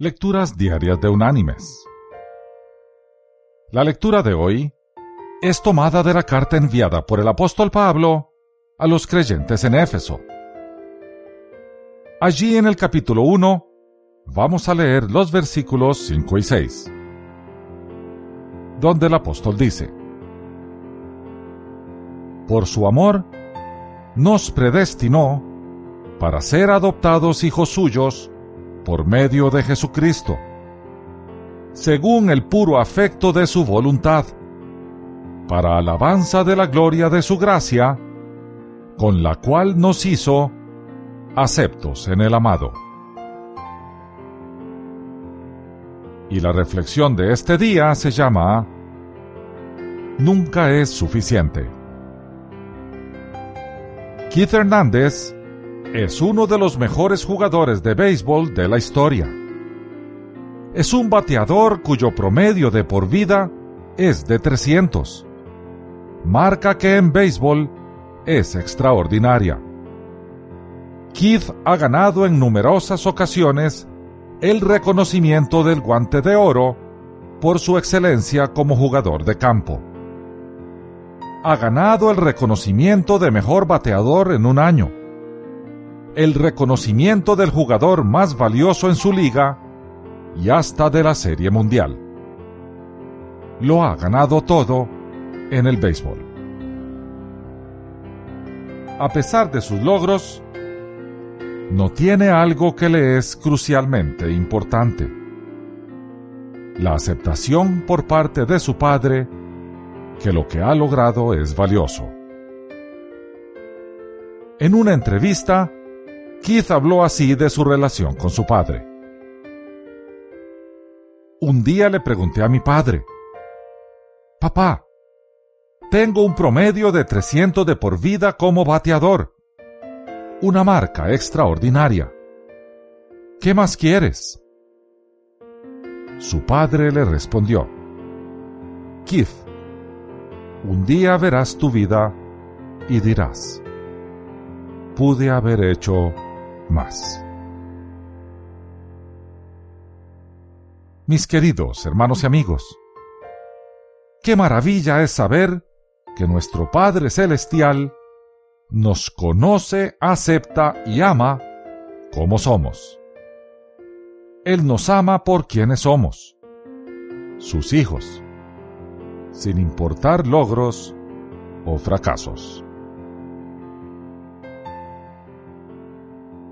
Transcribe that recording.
Lecturas Diarias de Unánimes. La lectura de hoy es tomada de la carta enviada por el apóstol Pablo a los creyentes en Éfeso. Allí en el capítulo 1 vamos a leer los versículos 5 y 6, donde el apóstol dice, Por su amor, nos predestinó para ser adoptados hijos suyos por medio de Jesucristo, según el puro afecto de su voluntad, para alabanza de la gloria de su gracia, con la cual nos hizo aceptos en el amado. Y la reflexión de este día se llama Nunca es suficiente. Keith Hernández es uno de los mejores jugadores de béisbol de la historia. Es un bateador cuyo promedio de por vida es de 300. Marca que en béisbol es extraordinaria. Keith ha ganado en numerosas ocasiones el reconocimiento del guante de oro por su excelencia como jugador de campo. Ha ganado el reconocimiento de mejor bateador en un año, el reconocimiento del jugador más valioso en su liga y hasta de la Serie Mundial. Lo ha ganado todo en el béisbol. A pesar de sus logros, no tiene algo que le es crucialmente importante. La aceptación por parte de su padre que lo que ha logrado es valioso. En una entrevista, Keith habló así de su relación con su padre. Un día le pregunté a mi padre, Papá, tengo un promedio de 300 de por vida como bateador una marca extraordinaria. ¿Qué más quieres? Su padre le respondió, Keith, un día verás tu vida y dirás, pude haber hecho más. Mis queridos hermanos y amigos, qué maravilla es saber que nuestro Padre Celestial nos conoce, acepta y ama como somos. Él nos ama por quienes somos, sus hijos, sin importar logros o fracasos.